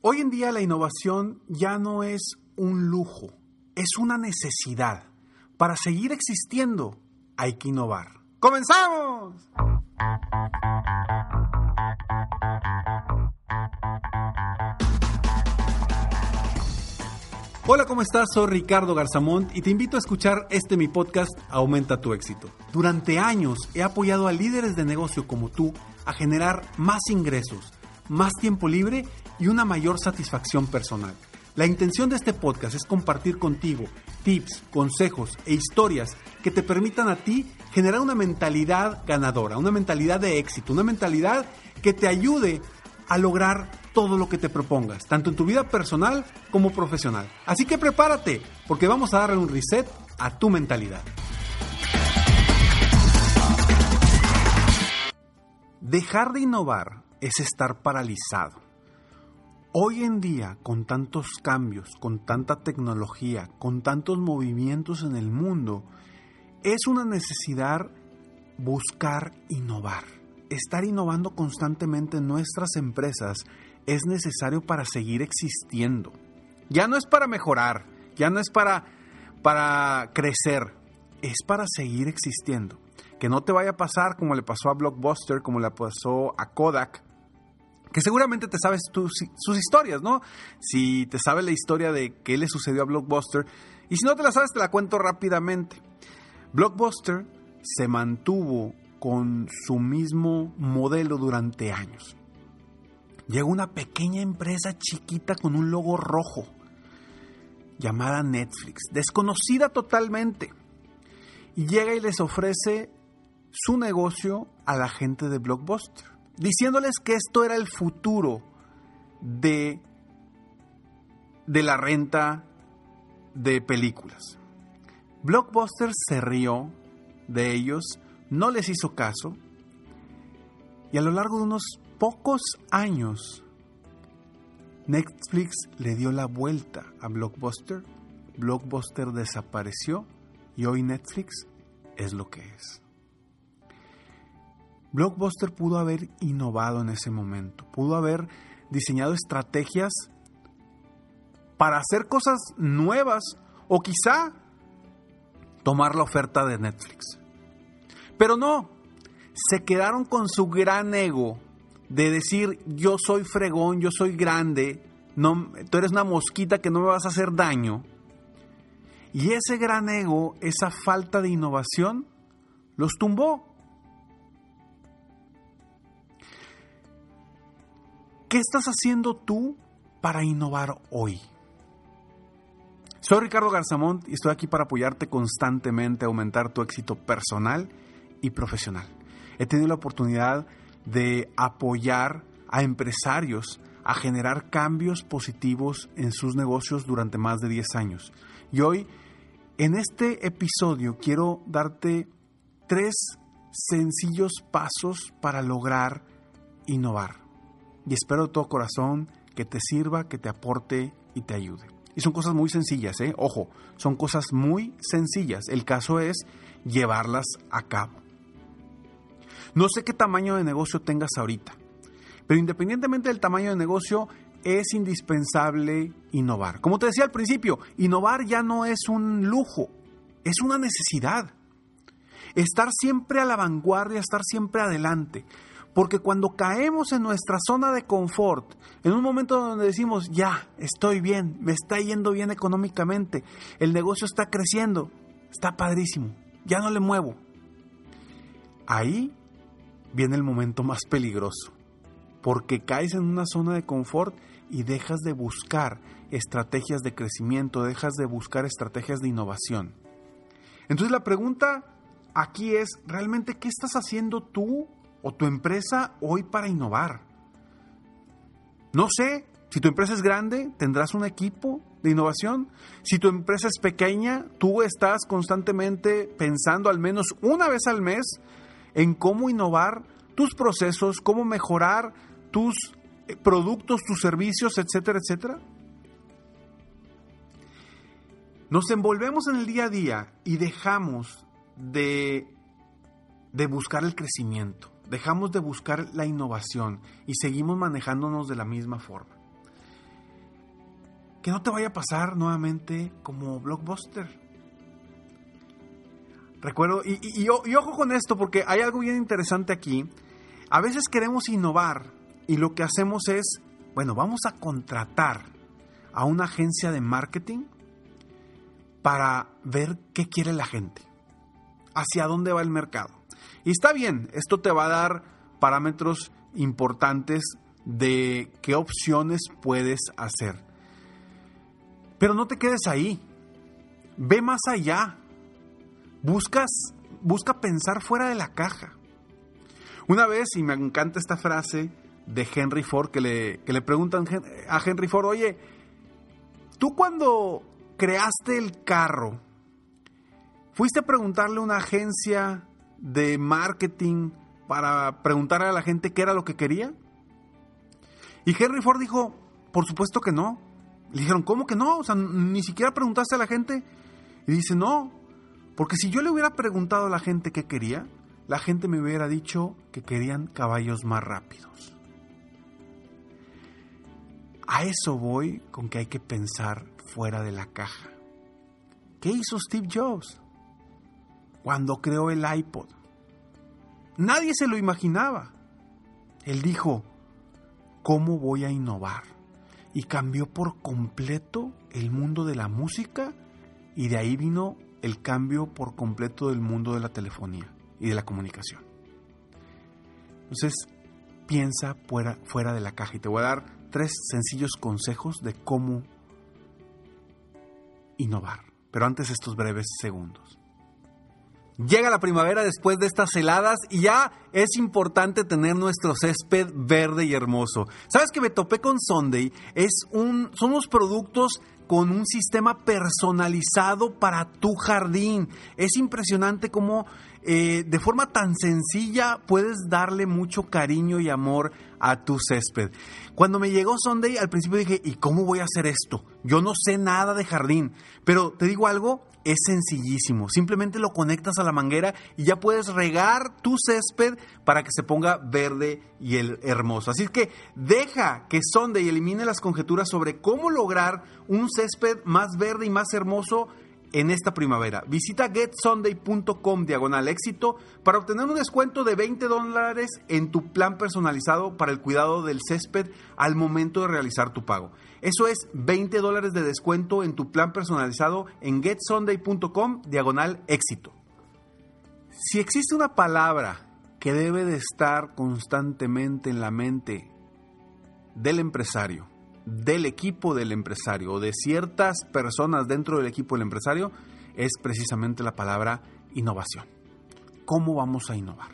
Hoy en día la innovación ya no es un lujo, es una necesidad. Para seguir existiendo hay que innovar. ¡Comenzamos! Hola, ¿cómo estás? Soy Ricardo Garzamont y te invito a escuchar este mi podcast Aumenta tu éxito. Durante años he apoyado a líderes de negocio como tú a generar más ingresos, más tiempo libre y una mayor satisfacción personal. La intención de este podcast es compartir contigo tips, consejos e historias que te permitan a ti generar una mentalidad ganadora, una mentalidad de éxito, una mentalidad que te ayude a lograr todo lo que te propongas, tanto en tu vida personal como profesional. Así que prepárate, porque vamos a darle un reset a tu mentalidad. Dejar de innovar es estar paralizado. Hoy en día, con tantos cambios, con tanta tecnología, con tantos movimientos en el mundo, es una necesidad buscar innovar. Estar innovando constantemente en nuestras empresas es necesario para seguir existiendo. Ya no es para mejorar, ya no es para, para crecer, es para seguir existiendo. Que no te vaya a pasar como le pasó a Blockbuster, como le pasó a Kodak, que seguramente te sabes sus historias, ¿no? Si te sabes la historia de qué le sucedió a Blockbuster, y si no te la sabes, te la cuento rápidamente. Blockbuster se mantuvo con su mismo modelo durante años llegó una pequeña empresa chiquita con un logo rojo llamada Netflix, desconocida totalmente. Y llega y les ofrece su negocio a la gente de Blockbuster, diciéndoles que esto era el futuro de, de la renta de películas. Blockbuster se rió de ellos, no les hizo caso, y a lo largo de unos pocos años, Netflix le dio la vuelta a Blockbuster, Blockbuster desapareció y hoy Netflix es lo que es. Blockbuster pudo haber innovado en ese momento, pudo haber diseñado estrategias para hacer cosas nuevas o quizá tomar la oferta de Netflix. Pero no, se quedaron con su gran ego de decir yo soy fregón, yo soy grande, tú eres una mosquita que no me vas a hacer daño. Y ese gran ego, esa falta de innovación, los tumbó. ¿Qué estás haciendo tú para innovar hoy? Soy Ricardo Garzamont y estoy aquí para apoyarte constantemente a aumentar tu éxito personal y profesional. He tenido la oportunidad de apoyar a empresarios a generar cambios positivos en sus negocios durante más de 10 años. Y hoy, en este episodio, quiero darte tres sencillos pasos para lograr innovar. Y espero de todo corazón que te sirva, que te aporte y te ayude. Y son cosas muy sencillas, ¿eh? Ojo, son cosas muy sencillas. El caso es llevarlas a cabo. No sé qué tamaño de negocio tengas ahorita, pero independientemente del tamaño de negocio, es indispensable innovar. Como te decía al principio, innovar ya no es un lujo, es una necesidad. Estar siempre a la vanguardia, estar siempre adelante. Porque cuando caemos en nuestra zona de confort, en un momento donde decimos, ya, estoy bien, me está yendo bien económicamente, el negocio está creciendo, está padrísimo, ya no le muevo. Ahí viene el momento más peligroso, porque caes en una zona de confort y dejas de buscar estrategias de crecimiento, dejas de buscar estrategias de innovación. Entonces la pregunta aquí es, ¿realmente qué estás haciendo tú o tu empresa hoy para innovar? No sé, si tu empresa es grande, tendrás un equipo de innovación. Si tu empresa es pequeña, tú estás constantemente pensando al menos una vez al mes en cómo innovar tus procesos, cómo mejorar tus eh, productos, tus servicios, etcétera, etcétera. Nos envolvemos en el día a día y dejamos de, de buscar el crecimiento, dejamos de buscar la innovación y seguimos manejándonos de la misma forma. que no te vaya a pasar nuevamente como Blockbuster. Recuerdo, y, ojo con esto, porque hay algo bien interesante aquí. A veces queremos innovar y lo que hacemos es, bueno, vamos a contratar a una agencia de marketing para ver qué quiere la gente, hacia dónde va el mercado. Y está bien, esto te va a dar parámetros importantes de qué opciones puedes hacer. Pero no te quedes ahí. Ve más allá. Buscas, busca pensar fuera de la caja. Una vez, y me encanta esta frase de Henry Ford, que le, que le preguntan a Henry Ford, oye, tú cuando creaste el carro, ¿fuiste a preguntarle a una agencia de marketing para preguntarle a la gente qué era lo que quería? Y Henry Ford dijo, por supuesto que no. Le dijeron, ¿cómo que no? O sea, ni siquiera preguntaste a la gente. Y dice, no, porque si yo le hubiera preguntado a la gente qué quería, la gente me hubiera dicho que querían caballos más rápidos. A eso voy con que hay que pensar fuera de la caja. ¿Qué hizo Steve Jobs cuando creó el iPod? Nadie se lo imaginaba. Él dijo, ¿cómo voy a innovar? Y cambió por completo el mundo de la música y de ahí vino el cambio por completo del mundo de la telefonía y de la comunicación. Entonces, piensa fuera, de la caja y te voy a dar tres sencillos consejos de cómo innovar. Pero antes estos breves segundos. Llega la primavera después de estas heladas y ya es importante tener nuestro césped verde y hermoso. ¿Sabes que me topé con Sunday? Es un, son unos productos con un sistema personalizado para tu jardín. Es impresionante cómo eh, de forma tan sencilla puedes darle mucho cariño y amor a tu césped. Cuando me llegó Sunday, al principio dije, ¿y cómo voy a hacer esto? Yo no sé nada de jardín, pero te digo algo, es sencillísimo. Simplemente lo conectas a la manguera y ya puedes regar tu césped para que se ponga verde y el hermoso. Así que deja que Sunday elimine las conjeturas sobre cómo lograr un césped más verde y más hermoso en esta primavera. Visita getsunday.com diagonal éxito para obtener un descuento de 20 dólares en tu plan personalizado para el cuidado del césped al momento de realizar tu pago. Eso es 20 dólares de descuento en tu plan personalizado en getsunday.com diagonal éxito. Si existe una palabra que debe de estar constantemente en la mente del empresario, del equipo del empresario o de ciertas personas dentro del equipo del empresario es precisamente la palabra innovación. ¿Cómo vamos a innovar?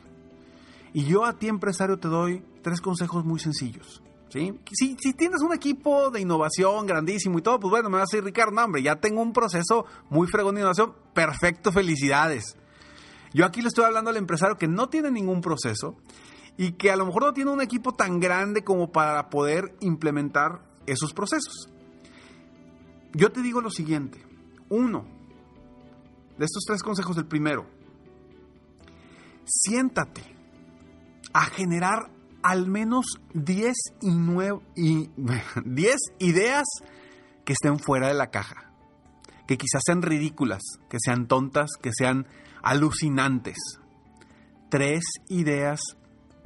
Y yo a ti empresario te doy tres consejos muy sencillos. ¿Sí? Si, tienes un equipo de innovación grandísimo y todo, pues bueno, me vas a decir, Ricardo, no, hombre, ya tengo un proceso muy fregón de innovación. Perfecto, felicidades. Yo aquí le estoy hablando al empresario que no tiene ningún proceso y que a lo mejor no tiene un equipo tan grande como para poder implementar esos procesos. Yo te digo lo siguiente. Uno, de estos tres consejos, el primero, siéntate a generar al menos 10 y 10 ideas que estén fuera de la caja, que quizás sean ridículas, que sean tontas, que sean alucinantes. Tres ideas,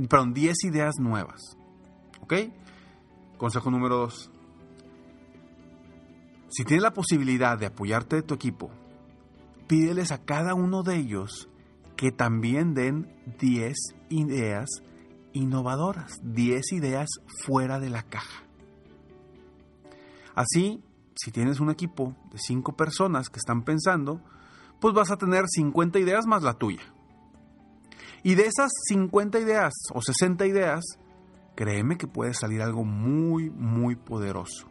perdón, 10 ideas nuevas. ¿Ok? Consejo número dos. Si tienes la posibilidad de apoyarte de tu equipo, pídeles a cada uno de ellos que también den 10 ideas innovadoras, 10 ideas fuera de la caja. Así, si tienes un equipo de 5 personas que están pensando, pues vas a tener 50 ideas más la tuya. Y de esas 50 ideas o 60 ideas, créeme que puede salir algo muy, muy poderoso.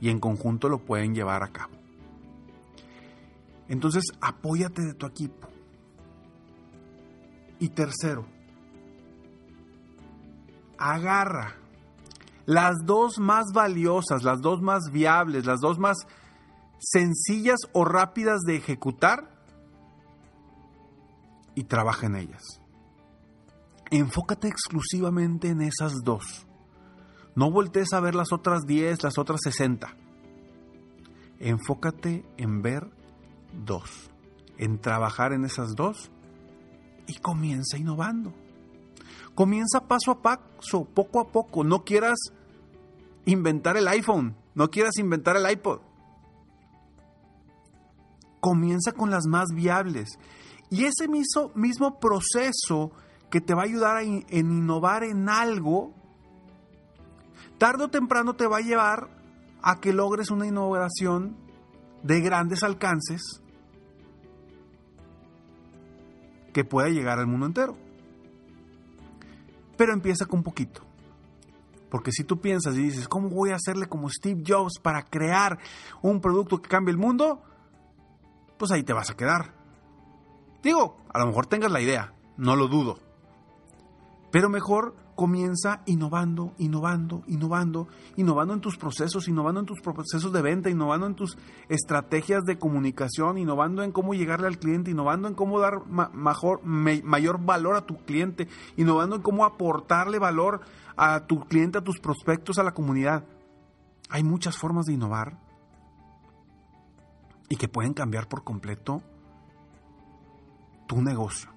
Y en conjunto lo pueden llevar a cabo. Entonces, apóyate de tu equipo. Y tercero, agarra las dos más valiosas, las dos más viables, las dos más sencillas o rápidas de ejecutar y trabaja en ellas. Enfócate exclusivamente en esas dos. No voltees a ver las otras 10, las otras 60. Enfócate en ver dos, en trabajar en esas dos y comienza innovando. Comienza paso a paso, poco a poco. No quieras inventar el iPhone, no quieras inventar el iPod. Comienza con las más viables. Y ese mismo, proceso que te va a ayudar a innovar en algo, tarde o temprano te va a llevar a que logres una innovación de grandes alcances que pueda llegar al mundo entero. Pero empieza con poquito. Porque si tú piensas y dices, ¿cómo voy a hacerle como Steve Jobs para crear un producto que cambie el mundo? Pues ahí te vas a quedar. Digo, a lo mejor tengas la idea, no lo dudo. Pero mejor comienza innovando, innovando, innovando, innovando en tus procesos, innovando en tus procesos de venta, innovando en tus estrategias de comunicación, innovando en cómo llegarle al cliente, innovando en cómo dar mejor, mayor valor a tu cliente, innovando en cómo aportarle valor a tu cliente, a tus prospectos, a la comunidad. Hay muchas formas de innovar y que pueden cambiar por completo tu negocio.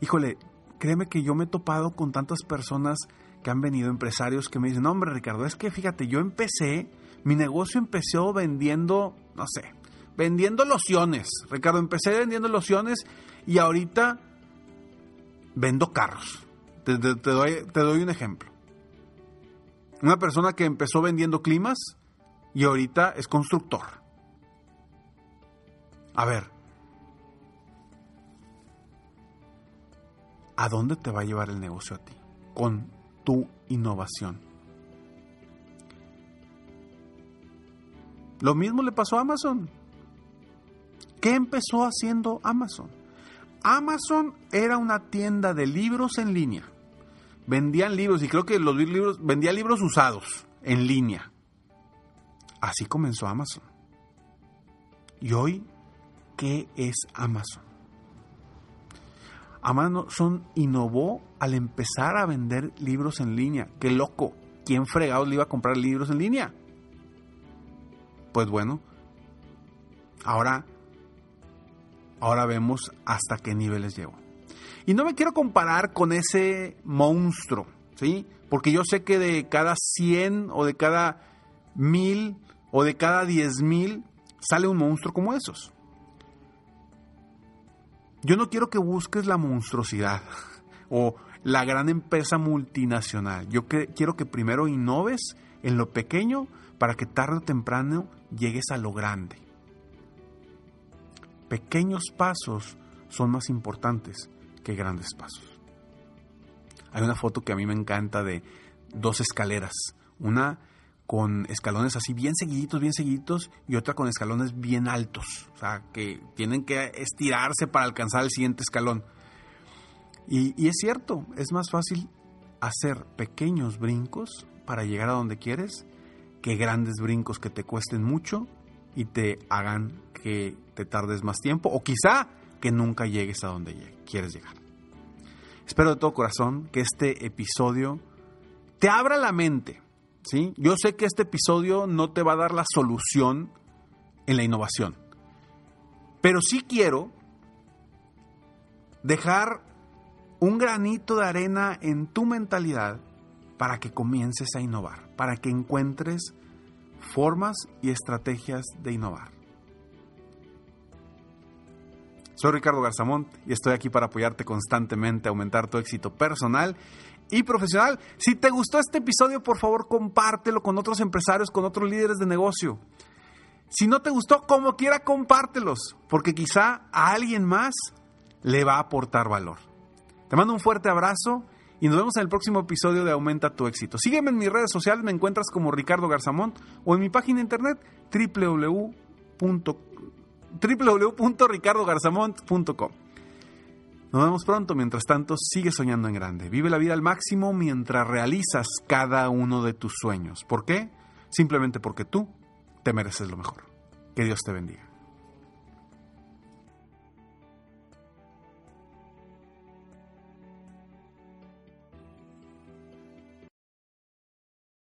Híjole, créeme que yo me he topado con tantas personas que han venido, empresarios que me dicen, no, hombre Ricardo, es que fíjate, yo empecé, mi negocio empezó vendiendo, no sé, vendiendo lociones. Ricardo, empecé vendiendo lociones y ahorita vendo carros. Te, doy, te doy un ejemplo. Una persona que empezó vendiendo climas y ahorita es constructor. A ver, ¿a dónde te va a llevar el negocio a ti? Con tu innovación. Lo mismo le pasó a Amazon. ¿Qué empezó haciendo Amazon? Amazon era una tienda de libros en línea. Vendían libros y creo que los libros vendía libros usados en línea. Así comenzó Amazon. Y hoy, ¿qué es Amazon? Amazon innovó al empezar a vender libros en línea. ¡Qué loco! ¿Quién fregado le iba a comprar libros en línea? Pues bueno, ahora, ahora vemos hasta qué niveles llegó. Y no me quiero comparar con ese monstruo, ¿sí? Porque yo sé que de cada 100 o de cada 1000 o de cada 10.000 sale un monstruo como esos. Yo no quiero que busques la monstruosidad o la gran empresa multinacional. Yo quiero que primero innoves en lo pequeño para que tarde o temprano llegues a lo grande. Pequeños pasos son más importantes que grandes pasos. Hay una foto que a mí me encanta de dos escaleras. Una con escalones así bien seguiditos, bien seguiditos, y otra con escalones bien altos, o sea, que tienen que estirarse para alcanzar el siguiente escalón. Y, es cierto, es más fácil hacer pequeños brincos para llegar a donde quieres que grandes brincos que te cuesten mucho y te hagan que te tardes más tiempo o quizá que nunca llegues a donde quieres llegar. Espero de todo corazón que este episodio te abra la mente yo sé que este episodio no te va a dar la solución en la innovación, pero sí quiero dejar un granito de arena en tu mentalidad para que comiences a innovar, para que encuentres formas y estrategias de innovar. Soy Ricardo Garzamont y estoy aquí para apoyarte constantemente a aumentar tu éxito personal y profesional. Si te gustó este episodio, por favor, compártelo con otros empresarios, con otros líderes de negocio. Si no te gustó, como quiera, compártelos, porque quizá a alguien más le va a aportar valor. Te mando un fuerte abrazo y nos vemos en el próximo episodio de Aumenta tu éxito. Sígueme en mis redes sociales, me encuentras como Ricardo Garzamont o en mi página de internet www.ricardogarzamont.com. Nos vemos pronto. Mientras tanto, sigue soñando en grande. Vive la vida al máximo mientras realizas cada uno de tus sueños. ¿Por qué? Simplemente porque tú te mereces lo mejor. Que Dios te bendiga.